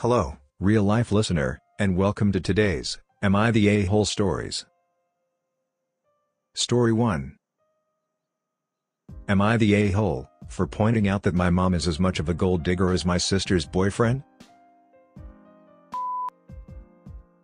Hello, real life listener, and welcome to today's Am I the A-hole stories. Story 1 Am I the a-hole for pointing out that my mom is as much of a gold digger as my sister's boyfriend?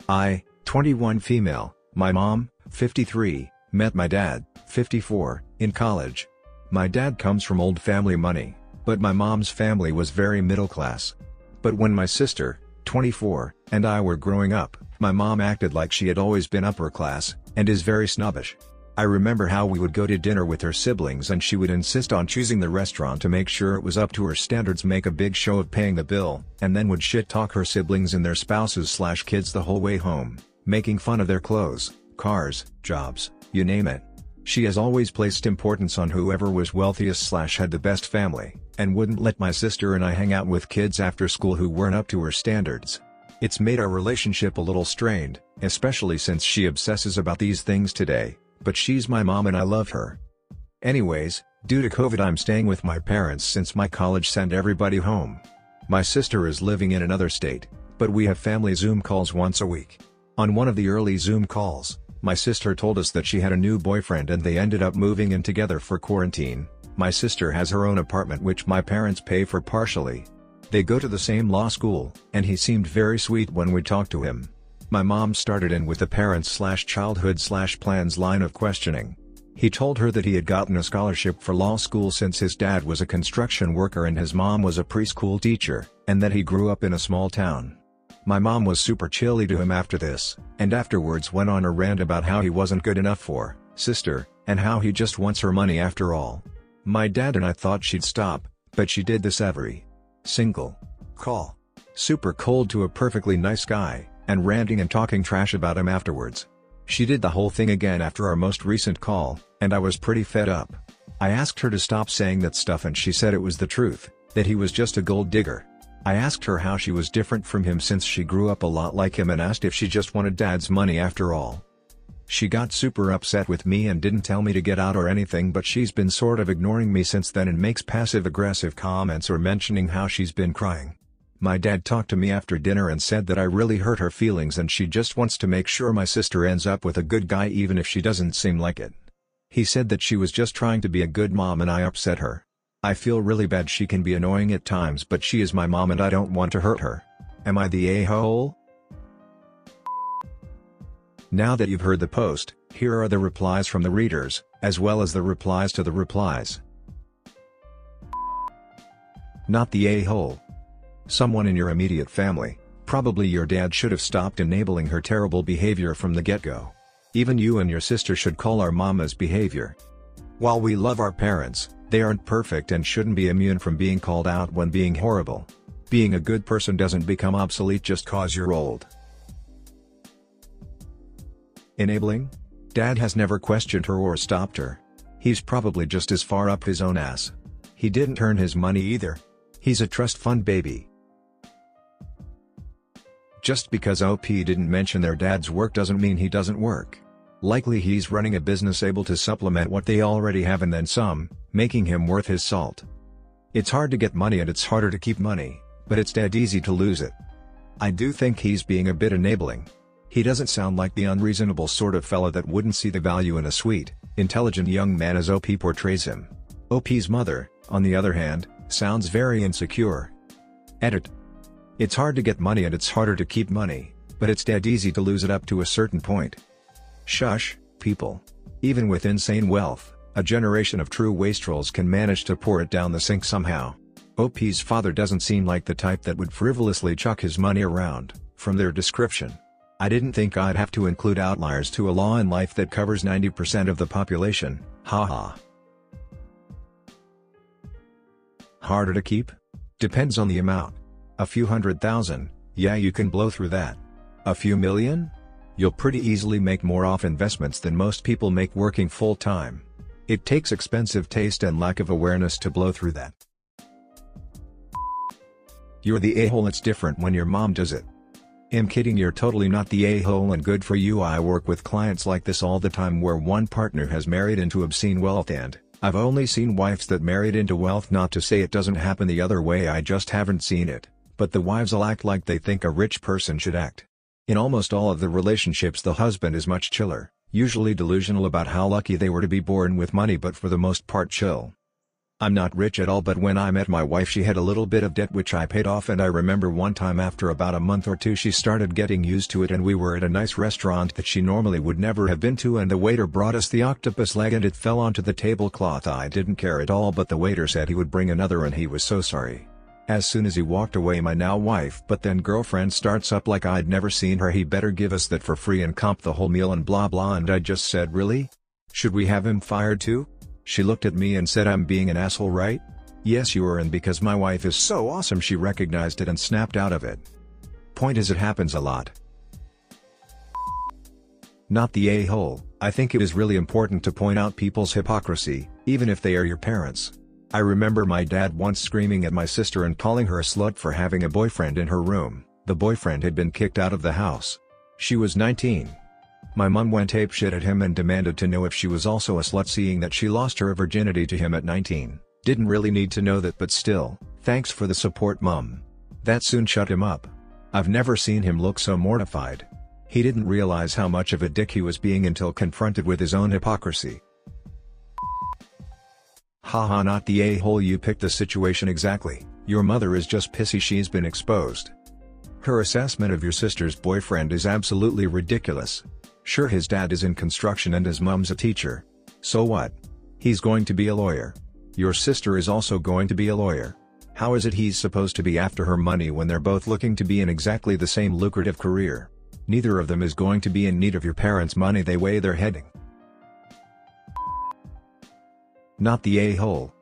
I, 21 female, my mom, 53, met my dad, 54, in college. My dad comes from old family money, but my mom's family was very middle class. But when my sister, 24, and I were growing up, my mom acted like she had always been upper class, and is very snobbish. I remember how we would go to dinner with her siblings and she would insist on choosing the restaurant to make sure it was up to her standards make a big show of paying the bill, and then would shit talk her siblings and their spouses slash kids the whole way home, making fun of their clothes, cars, jobs, you name it. She has always placed importance on whoever was wealthiest slash had the best family, and wouldn't let my sister and I hang out with kids after school who weren't up to her standards. It's made our relationship a little strained, especially since she obsesses about these things today, but she's my mom and I love her. Anyways, due to COVID I'm staying with my parents since my college sent everybody home. My sister is living in another state, but we have family Zoom calls once a week. On one of the early Zoom calls, my sister told us that she had a new boyfriend and they ended up moving in together for quarantine. My sister has her own apartment which my parents pay for partially. They go to the same law school, and he seemed very sweet when we talked to him. My mom started in with the parents slash childhood slash plans line of questioning. He told her that he had gotten a scholarship for law school since his dad was a construction worker and his mom was a preschool teacher, and that he grew up in a small town. My mom was super chilly to him after this, and afterwards went on a rant about how he wasn't good enough for, sister, and how he just wants her money after all. My dad and I thought she'd stop, but she did this every single call. Super cold to a perfectly nice guy, and ranting and talking trash about him afterwards. She did the whole thing again after our most recent call, and I was pretty fed up. I asked her to stop saying that stuff and she said it was the truth, that he was just a gold digger. I asked her how she was different from him since she grew up a lot like him and asked if she just wanted dad's money after all. She got super upset with me and didn't tell me to get out or anything but she's been sort of ignoring me since then and makes passive-aggressive comments or mentioning how she's been crying. My dad talked to me after dinner and said that I really hurt her feelings and she just wants to make sure my sister ends up with a good guy even if she doesn't seem like it. He said that she was just trying to be a good mom and I upset her. I feel really bad she can be annoying at times but she is my mom and I don't want to hurt her. Am I the a-hole? Now that you've heard the post, here are the replies from the readers, as well as the replies to the replies. Not the a-hole. Someone in your immediate family, probably your dad should have stopped enabling her terrible behavior from the get-go. Even you and your sister should call our mama's behavior. While we love our parents, they aren't perfect and shouldn't be immune from being called out when being horrible. Being a good person doesn't become obsolete just cause you're old. Enabling? Dad has never questioned her or stopped her. He's probably just as far up his own ass. He didn't earn his money either. He's a trust fund baby. Just because OP didn't mention their dad's work doesn't mean he doesn't work. Likely he's running a business able to supplement what they already have and then some, making him worth his salt. It's hard to get money and it's harder to keep money, but it's dead easy to lose it. I do think he's being a bit enabling. He doesn't sound like the unreasonable sort of fella that wouldn't see the value in a sweet, intelligent young man as OP portrays him. OP's mother, on the other hand, sounds very insecure. Edit. It's hard to get money and it's harder to keep money, but it's dead easy to lose it up to a certain point. Shush, people. Even with insane wealth, a generation of true wastrels can manage to pour it down the sink somehow. OP's father doesn't seem like the type that would frivolously chuck his money around, from their description. I didn't think I'd have to include outliers to a law in life that covers 90% of the population, haha. Harder to keep? Depends on the amount. A few hundred thousand, yeah you can blow through that. A few million? you'll pretty easily make more off investments than most people make working full-time. It takes expensive taste and lack of awareness to blow through that. You're the a-hole it's different when your mom does it. I'm kidding you're totally not the a-hole and good for you I work with clients like this all the time where one partner has married into obscene wealth and, I've only seen wives that married into wealth not to say it doesn't happen the other way I just haven't seen it But the wives will act like they think a rich person should act. In almost all of the relationships the husband is much chiller, usually delusional about how lucky they were to be born with money but for the most part chill. I'm not rich at all but when I met my wife she had a little bit of debt which I paid off and I remember one time after about a month or two she started getting used to it and we were at a nice restaurant that she normally would never have been to and the waiter brought us the octopus leg and it fell onto the tablecloth I didn't care at all but the waiter said he would bring another and he was so sorry. As soon as he walked away my now wife but then girlfriend starts up like I'd never seen her he better give us that for free and comp the whole meal and blah blah and I just said really? Should we have him fired too? She looked at me and said I'm being an asshole right? Yes you are and because my wife is so awesome she recognized it and snapped out of it. Point is it happens a lot. Not the a-hole, I think it is really important to point out people's hypocrisy, even if they are your parents. I remember my dad once screaming at my sister and calling her a slut for having a boyfriend in her room, the boyfriend had been kicked out of the house. She was 19. My mum went apeshit at him and demanded to know if she was also a slut seeing that she lost her virginity to him at 19. Didn't really need to know that but still, thanks for the support mum. That soon shut him up. I've never seen him look so mortified. He didn't realize how much of a dick he was being until confronted with his own hypocrisy. Haha not the a-hole you picked the situation exactly, your mother is just pissy she's been exposed. Her assessment of your sister's boyfriend is absolutely ridiculous. Sure his dad is in construction and his mom's a teacher. So what? He's going to be a lawyer. Your sister is also going to be a lawyer. How is it he's supposed to be after her money when they're both looking to be in exactly the same lucrative career? Neither of them is going to be in need of your parents' money they weigh their heading not the a-hole.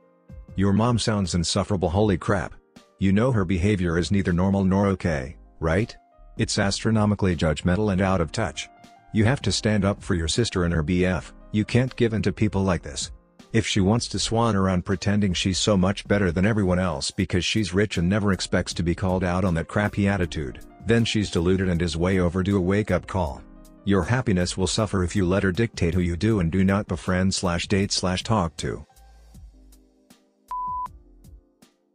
Your mom sounds insufferable holy crap. You know her behavior is neither normal nor okay, right? It's astronomically judgmental and out of touch. You have to stand up for your sister and her BF, you can't give in to people like this. If she wants to swan around pretending she's so much better than everyone else because she's rich and never expects to be called out on that crappy attitude, then she's deluded and is way overdue a wake-up call. Your happiness will suffer if you let her dictate who you do and do not befriend slash date slash talk to.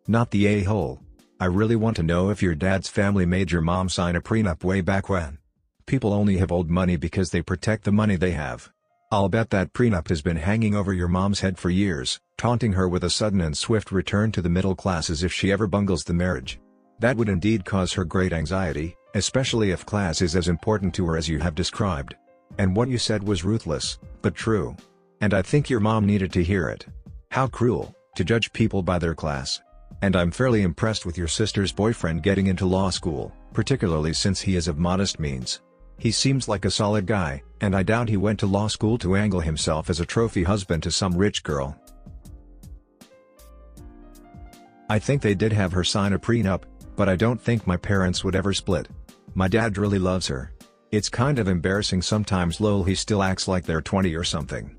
Not the a-hole. I really want to know if your dad's family made your mom sign a prenup way back when. People only have old money because they protect the money they have. I'll bet that prenup has been hanging over your mom's head for years, taunting her with a sudden and swift return to the middle classes if she ever bungles the marriage. That would indeed cause her great anxiety, especially if class is as important to her as you have described. And what you said was ruthless, but true. And I think your mom needed to hear it. How cruel, to judge people by their class. And I'm fairly impressed with your sister's boyfriend getting into law school, particularly since he is of modest means. He seems like a solid guy, and I doubt he went to law school to angle himself as a trophy husband to some rich girl. I think they did have her sign a prenup, but I don't think my parents would ever split. My dad really loves her. It's kind of embarrassing sometimes lol he still acts like they're 20 or something.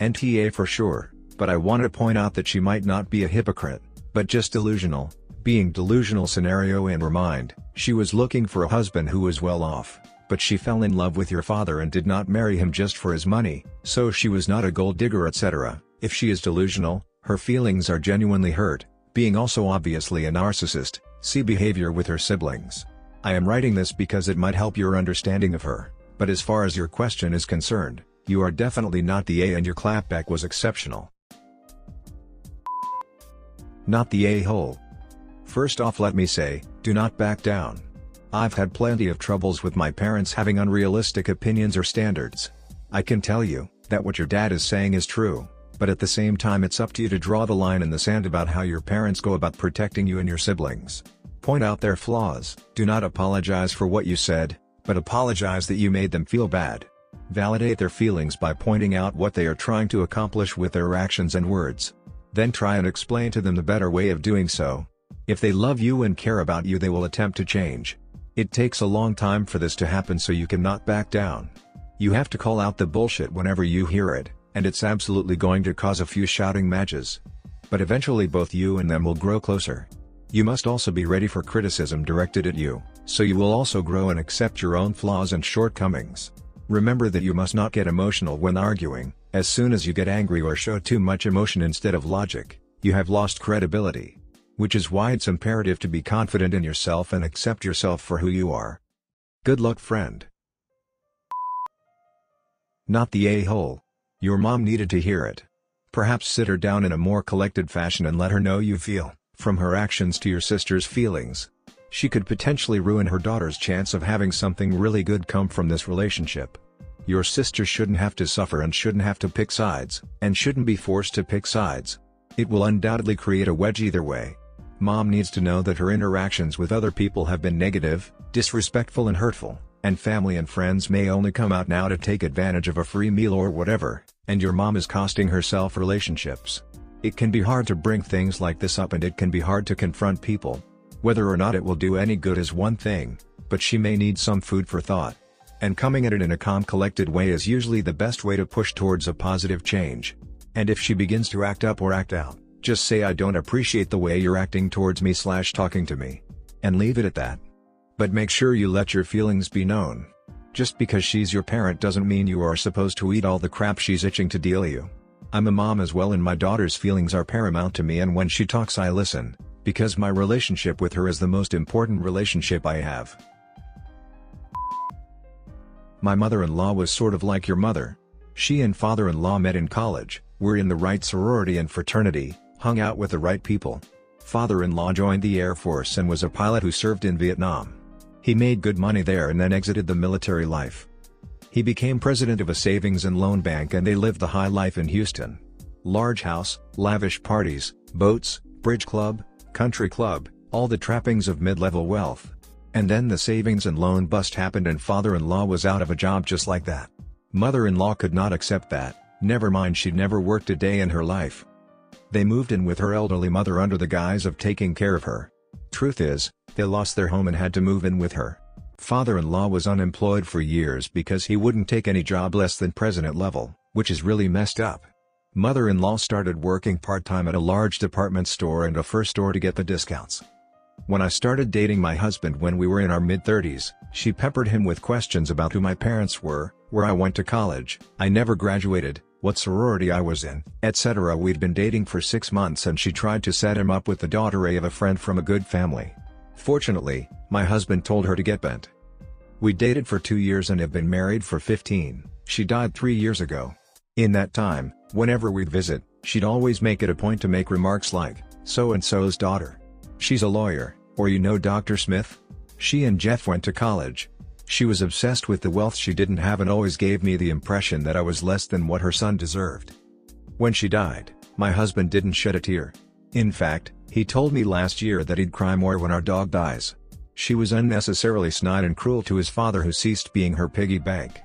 NTA for sure but I want to point out that she might not be a hypocrite, but just delusional, being delusional scenario in her mind, she was looking for a husband who was well off, but she fell in love with your father and did not marry him just for his money, so she was not a gold digger etc. If she is delusional, her feelings are genuinely hurt, being also obviously a narcissist, see behavior with her siblings. I am writing this because it might help your understanding of her, but as far as your question is concerned, you are definitely not the A and your clapback was exceptional not the a-hole. First off let me say, do not back down. I've had plenty of troubles with my parents having unrealistic opinions or standards. I can tell you, that what your dad is saying is true, but at the same time it's up to you to draw the line in the sand about how your parents go about protecting you and your siblings. Point out their flaws, do not apologize for what you said, but apologize that you made them feel bad. Validate their feelings by pointing out what they are trying to accomplish with their actions and words. Then try and explain to them the better way of doing so. If they love you and care about you they will attempt to change. It takes a long time for this to happen so you cannot back down. You have to call out the bullshit whenever you hear it, and it's absolutely going to cause a few shouting matches. But eventually both you and them will grow closer. You must also be ready for criticism directed at you, so you will also grow and accept your own flaws and shortcomings. Remember that you must not get emotional when arguing, as soon as you get angry or show too much emotion instead of logic, you have lost credibility. Which is why it's imperative to be confident in yourself and accept yourself for who you are. Good luck friend. Not the a-hole. Your mom needed to hear it. Perhaps sit her down in a more collected fashion and let her know you feel, from her actions to your sister's feelings. She could potentially ruin her daughter's chance of having something really good come from this relationship. Your sister shouldn't have to suffer and shouldn't have to pick sides, and shouldn't be forced to pick sides. It will undoubtedly create a wedge either way. Mom needs to know that her interactions with other people have been negative, disrespectful and hurtful, and family and friends may only come out now to take advantage of a free meal or whatever, and your mom is costing herself relationships. It can be hard to bring things like this up and it can be hard to confront people. Whether or not it will do any good is one thing, but she may need some food for thought. And coming at it in a calm collected way is usually the best way to push towards a positive change. And if she begins to act up or act out, just say I don't appreciate the way you're acting towards me slash talking to me. And leave it at that. But make sure you let your feelings be known. Just because she's your parent doesn't mean you are supposed to eat all the crap she's itching to deal you. I'm a mom as well and my daughter's feelings are paramount to me and when she talks I listen, because my relationship with her is the most important relationship I have. My mother-in-law was sort of like your mother. She and father-in-law met in college, were in the right sorority and fraternity, hung out with the right people. Father-in-law joined the Air Force and was a pilot who served in Vietnam. He made good money there and then exited the military life. He became president of a savings and loan bank and they lived the high life in Houston. Large house, lavish parties, boats, bridge club, country club, all the trappings of mid-level wealth. And then the savings and loan bust happened and father-in-law was out of a job just like that. Mother-in-law could not accept that, never mind she'd never worked a day in her life. They moved in with her elderly mother under the guise of taking care of her. Truth is, they lost their home and had to move in with her. Father-in-law was unemployed for years because he wouldn't take any job less than president level, which is really messed up. Mother-in-law started working part-time at a large department store and a first store to get the discounts. When I started dating my husband when we were in our mid-30s, she peppered him with questions about who my parents were, where I went to college, I never graduated, what sorority I was in, etc. We'd been dating for six months and she tried to set him up with the daughter of a friend from a good family. Fortunately, my husband told her to get bent. We dated for two years and have been married for 15, she died three years ago. In that time, whenever we'd visit, she'd always make it a point to make remarks like, so-and-so's daughter. She's a lawyer, or you know Dr. Smith? She and Jeff went to college. She was obsessed with the wealth she didn't have and always gave me the impression that I was less than what her son deserved. When she died, my husband didn't shed a tear. In fact, he told me last year that he'd cry more when our dog dies. She was unnecessarily snide and cruel to his father who ceased being her piggy bank.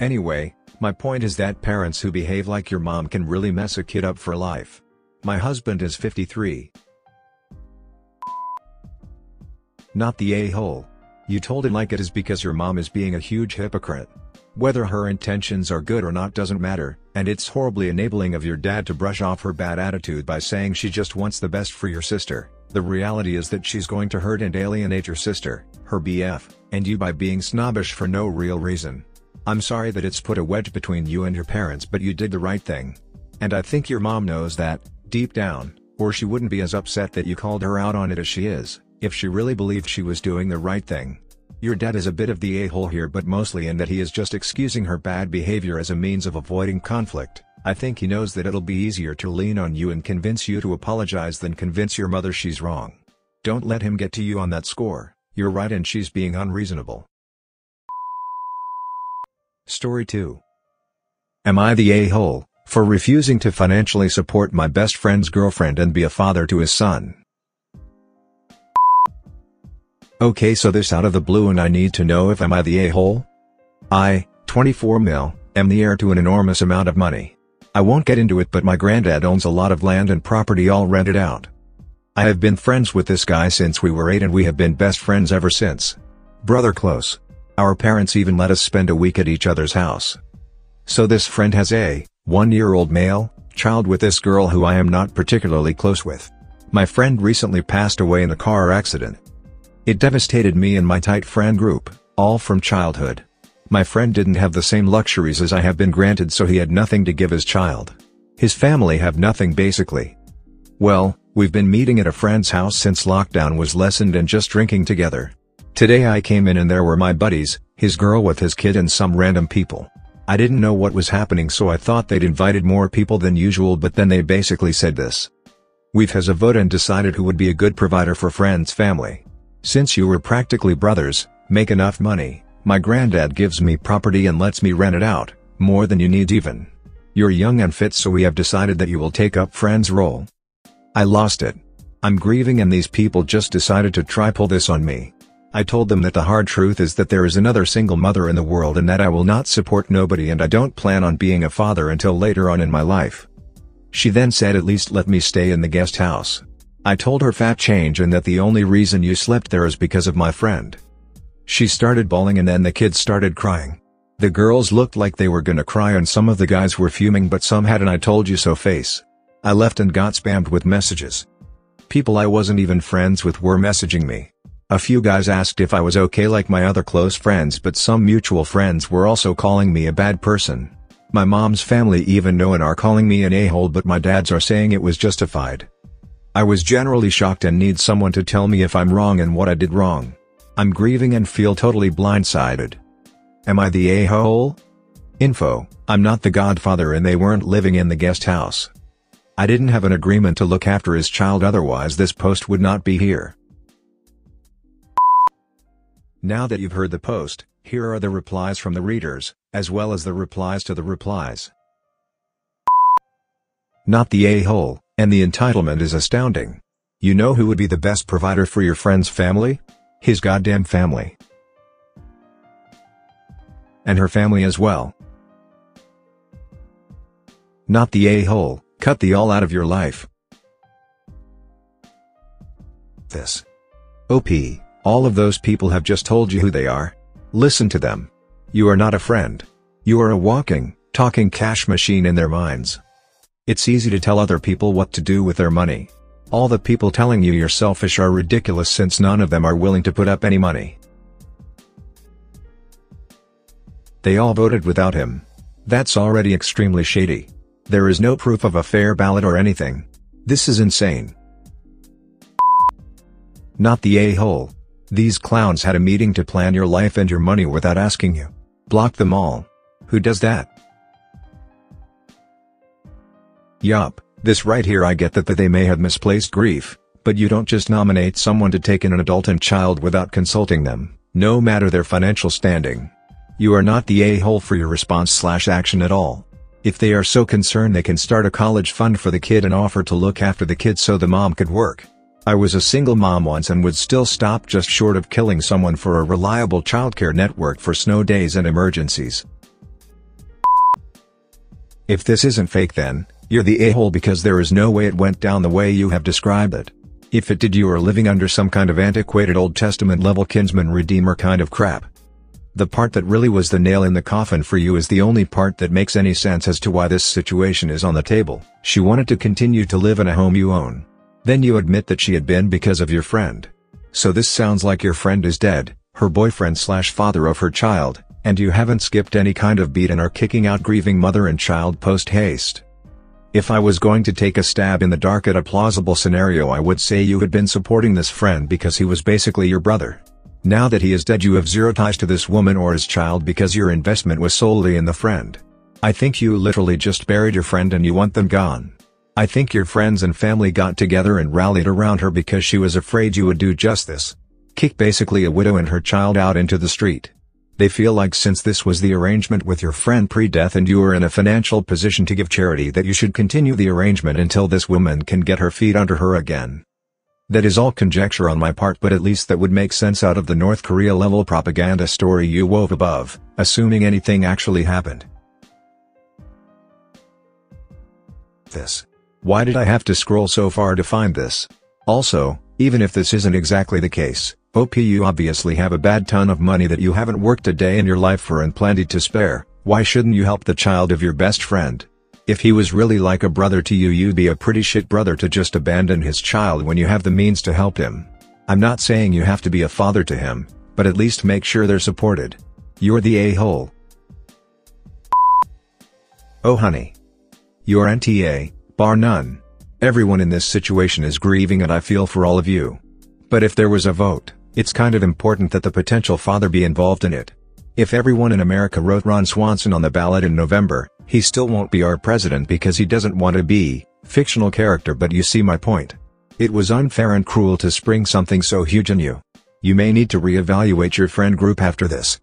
Anyway, my point is that parents who behave like your mom can really mess a kid up for life. My husband is 53, not the a-hole. You told it like it is because your mom is being a huge hypocrite. Whether her intentions are good or not doesn't matter, and it's horribly enabling of your dad to brush off her bad attitude by saying she just wants the best for your sister. The reality is that she's going to hurt and alienate your sister, her BF, and you by being snobbish for no real reason. I'm sorry that it's put a wedge between you and your parents but you did the right thing. And I think your mom knows that, deep down, or she wouldn't be as upset that you called her out on it as she is if she really believed she was doing the right thing. Your dad is a bit of the a-hole here but mostly in that he is just excusing her bad behavior as a means of avoiding conflict. I think he knows that it'll be easier to lean on you and convince you to apologize than convince your mother she's wrong. Don't let him get to you on that score, you're right and she's being unreasonable. Story 2 Am I the a-hole, for refusing to financially support my best friend's girlfriend and be a father to his son? Okay so this out of the blue and I need to know if am I the a-hole? I, 24 mil, am the heir to an enormous amount of money. I won't get into it but my granddad owns a lot of land and property all rented out. I have been friends with this guy since we were 8 and we have been best friends ever since. Brother close. Our parents even let us spend a week at each other's house. So this friend has a, one-year-old male, child with this girl who I am not particularly close with. My friend recently passed away in a car accident. It devastated me and my tight friend group, all from childhood. My friend didn't have the same luxuries as I have been granted so he had nothing to give his child. His family have nothing basically. Well, We've been meeting at a friend's house since lockdown was lessened and just drinking together. Today I came in and there were my buddies, his girl with his kid and some random people. I didn't know what was happening so I thought they'd invited more people than usual but then they basically said this. We've has a vote and decided who would be a good provider for friend's family. Since you were practically brothers, make enough money, my granddad gives me property and lets me rent it out, more than you need even. You're young and fit so we have decided that you will take up friend's role. I lost it. I'm grieving and these people just decided to try pull this on me. I told them that the hard truth is that there is another single mother in the world and that I will not support nobody and I don't plan on being a father until later on in my life. She then said at least let me stay in the guest house. I told her fat change and that the only reason you slept there is because of my friend. She started bawling and then the kids started crying. The girls looked like they were gonna cry and some of the guys were fuming but some had an I told you so face. I left and got spammed with messages. People I wasn't even friends with were messaging me. A few guys asked if I was okay like my other close friends but some mutual friends were also calling me a bad person. My mom's family even know and are calling me an a-hole but my dads are saying it was justified. I was generally shocked and need someone to tell me if I'm wrong and what I did wrong. I'm grieving and feel totally blindsided. Am I the a-hole? Info, I'm not the godfather and they weren't living in the guest house. I didn't have an agreement to look after his child otherwise this post would not be here. Now that you've heard the post, here are the replies from the readers, as well as the replies to the replies. Not the a-hole, and the entitlement is astounding. You know who would be the best provider for your friend's family? His goddamn family. And her family as well. Not the a-hole, cut the all out of your life. This. OP. All of those people have just told you who they are. Listen to them. You are not a friend. You are a walking, talking cash machine in their minds. It's easy to tell other people what to do with their money. All the people telling you you're selfish are ridiculous since none of them are willing to put up any money. They all voted without him. That's already extremely shady. There is no proof of a fair ballot or anything. This is insane. Not the a-hole. These clowns had a meeting to plan your life and your money without asking you. Block them all. Who does that? Yup, this right here I get that, that they may have misplaced grief, but you don't just nominate someone to take in an adult and child without consulting them, no matter their financial standing. You are not the a-hole for your response slash action at all. If they are so concerned they can start a college fund for the kid and offer to look after the kid so the mom could work. I was a single mom once and would still stop just short of killing someone for a reliable childcare network for snow days and emergencies. If this isn't fake then, you're the a-hole because there is no way it went down the way you have described it. If it did you are living under some kind of antiquated Old Testament level kinsman redeemer kind of crap. The part that really was the nail in the coffin for you is the only part that makes any sense as to why this situation is on the table. She wanted to continue to live in a home you own. Then you admit that she had been because of your friend. So this sounds like your friend is dead, her boyfriend slash father of her child, and you haven't skipped any kind of beat and are kicking out grieving mother and child post haste. If I was going to take a stab in the dark at a plausible scenario I would say you had been supporting this friend because he was basically your brother. Now that he is dead you have zero ties to this woman or his child because your investment was solely in the friend. I think you literally just buried your friend and you want them gone. I think your friends and family got together and rallied around her because she was afraid you would do just this. Kick basically a widow and her child out into the street. They feel like since this was the arrangement with your friend pre-death and you are in a financial position to give charity that you should continue the arrangement until this woman can get her feet under her again. That is all conjecture on my part but at least that would make sense out of the North Korea level propaganda story you wove above, assuming anything actually happened. This why did I have to scroll so far to find this? Also, even if this isn't exactly the case, OP you obviously have a bad ton of money that you haven't worked a day in your life for and plenty to spare, why shouldn't you help the child of your best friend? If he was really like a brother to you you'd be a pretty shit brother to just abandon his child when you have the means to help him. I'm not saying you have to be a father to him, but at least make sure they're supported. You're the a-hole. Oh honey. You're NTA, bar none. Everyone in this situation is grieving and I feel for all of you. But if there was a vote, it's kind of important that the potential father be involved in it. If everyone in America wrote Ron Swanson on the ballot in November, he still won't be our president because he doesn't want to be, fictional character but you see my point. It was unfair and cruel to spring something so huge on you. You may need to re-evaluate your friend group after this.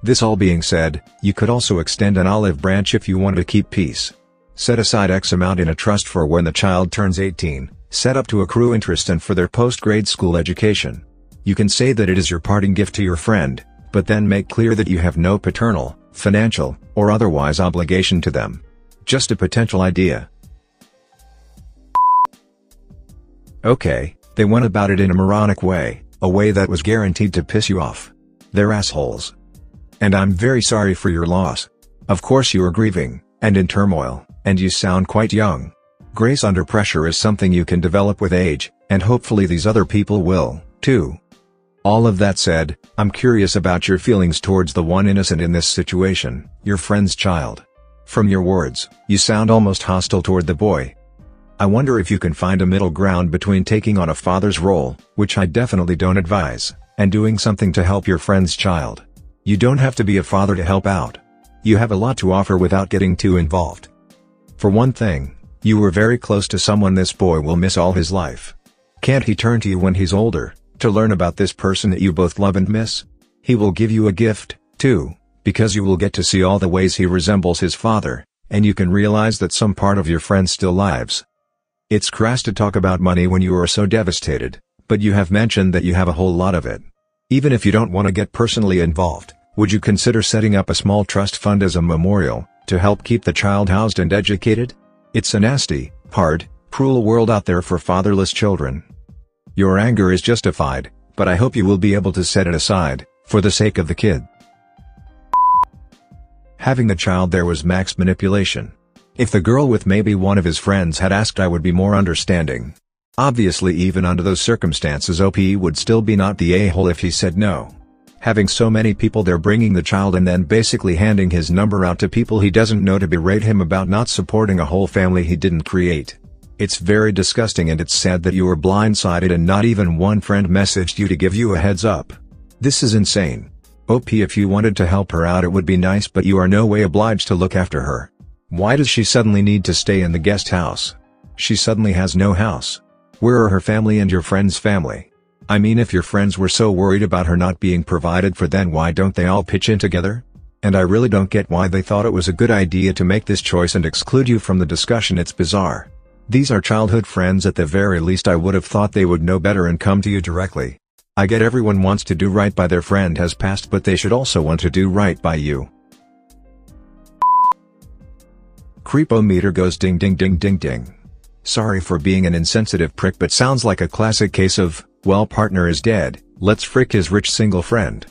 This all being said, you could also extend an olive branch if you want to keep peace. Set aside X amount in a trust for when the child turns 18, set up to accrue interest and for their post-grade school education. You can say that it is your parting gift to your friend, but then make clear that you have no paternal, financial, or otherwise obligation to them. Just a potential idea. Okay, they went about it in a moronic way, a way that was guaranteed to piss you off. They're assholes. And I'm very sorry for your loss. Of course you are grieving, and in turmoil and you sound quite young. Grace under pressure is something you can develop with age, and hopefully these other people will, too. All of that said, I'm curious about your feelings towards the one innocent in this situation, your friend's child. From your words, you sound almost hostile toward the boy. I wonder if you can find a middle ground between taking on a father's role, which I definitely don't advise, and doing something to help your friend's child. You don't have to be a father to help out. You have a lot to offer without getting too involved. For one thing, you were very close to someone this boy will miss all his life. Can't he turn to you when he's older, to learn about this person that you both love and miss? He will give you a gift, too, because you will get to see all the ways he resembles his father, and you can realize that some part of your friend still lives. It's crass to talk about money when you are so devastated, but you have mentioned that you have a whole lot of it. Even if you don't want to get personally involved, would you consider setting up a small trust fund as a memorial, to help keep the child housed and educated? It's a nasty, hard, cruel world out there for fatherless children. Your anger is justified, but I hope you will be able to set it aside, for the sake of the kid. Having the child there was max manipulation. If the girl with maybe one of his friends had asked I would be more understanding. Obviously even under those circumstances OP would still be not the a-hole if he said no having so many people there bringing the child and then basically handing his number out to people he doesn't know to berate him about not supporting a whole family he didn't create. It's very disgusting and it's sad that you were blindsided and not even one friend messaged you to give you a heads up. This is insane. OP if you wanted to help her out it would be nice but you are no way obliged to look after her. Why does she suddenly need to stay in the guest house? She suddenly has no house. Where are her family and your friend's family? I mean if your friends were so worried about her not being provided for then why don't they all pitch in together? And I really don't get why they thought it was a good idea to make this choice and exclude you from the discussion it's bizarre. These are childhood friends at the very least I would have thought they would know better and come to you directly. I get everyone wants to do right by their friend has passed but they should also want to do right by you. Creepometer goes ding ding ding ding ding. Sorry for being an insensitive prick but sounds like a classic case of, well partner is dead, let's frick his rich single friend.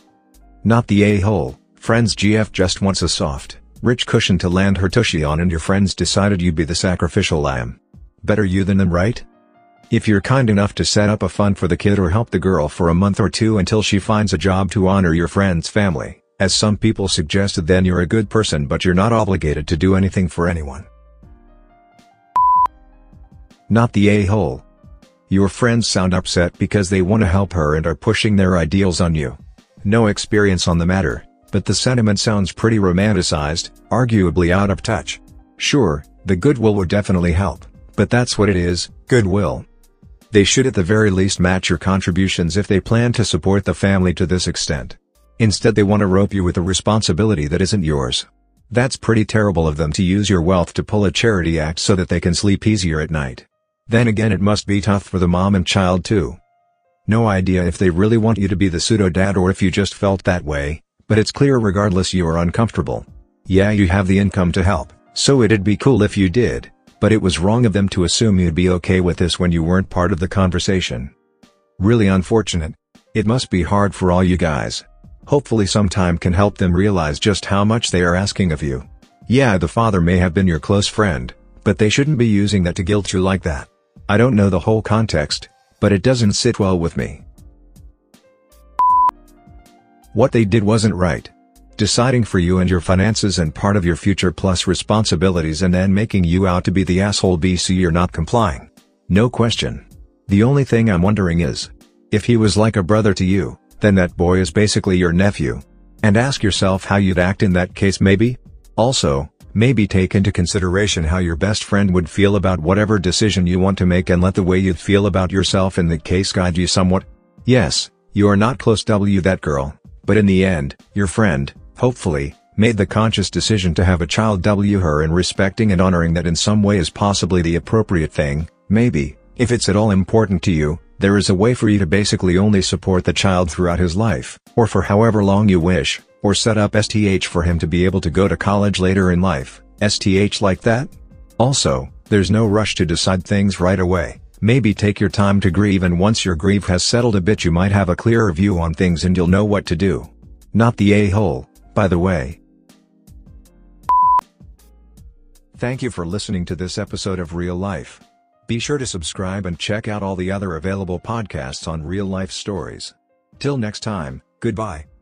Not the a-hole, friends GF just wants a soft, rich cushion to land her tushy on and your friends decided you be the sacrificial lamb. Better you than them right? If you're kind enough to set up a fund for the kid or help the girl for a month or two until she finds a job to honor your friend's family, as some people suggested then you're a good person but you're not obligated to do anything for anyone. Not the a-hole, your friends sound upset because they want to help her and are pushing their ideals on you. No experience on the matter, but the sentiment sounds pretty romanticized, arguably out of touch. Sure, the goodwill would definitely help, but that's what it is, goodwill. They should at the very least match your contributions if they plan to support the family to this extent. Instead they want to rope you with a responsibility that isn't yours. That's pretty terrible of them to use your wealth to pull a charity act so that they can sleep easier at night. Then again it must be tough for the mom and child too. No idea if they really want you to be the pseudo-dad or if you just felt that way, but it's clear regardless you are uncomfortable. Yeah you have the income to help, so it'd be cool if you did, but it was wrong of them to assume you'd be okay with this when you weren't part of the conversation. Really unfortunate. It must be hard for all you guys. Hopefully some time can help them realize just how much they are asking of you. Yeah the father may have been your close friend, but they shouldn't be using that to guilt you like that. I don't know the whole context, but it doesn't sit well with me. What they did wasn't right. Deciding for you and your finances and part of your future plus responsibilities and then making you out to be the asshole BC you're not complying. No question. The only thing I'm wondering is, if he was like a brother to you, then that boy is basically your nephew. And ask yourself how you'd act in that case maybe? Also, maybe take into consideration how your best friend would feel about whatever decision you want to make and let the way you'd feel about yourself in the case guide you somewhat. Yes, you are not close W that girl, but in the end, your friend, hopefully, made the conscious decision to have a child W her and respecting and honoring that in some way is possibly the appropriate thing, maybe, if it's at all important to you, there is a way for you to basically only support the child throughout his life, or for however long you wish, or set up STH for him to be able to go to college later in life, STH like that? Also, there's no rush to decide things right away, maybe take your time to grieve and once your grief has settled a bit you might have a clearer view on things and you'll know what to do. Not the a-hole, by the way. Thank you for listening to this episode of Real Life. Be sure to subscribe and check out all the other available podcasts on real life stories. Till next time, goodbye.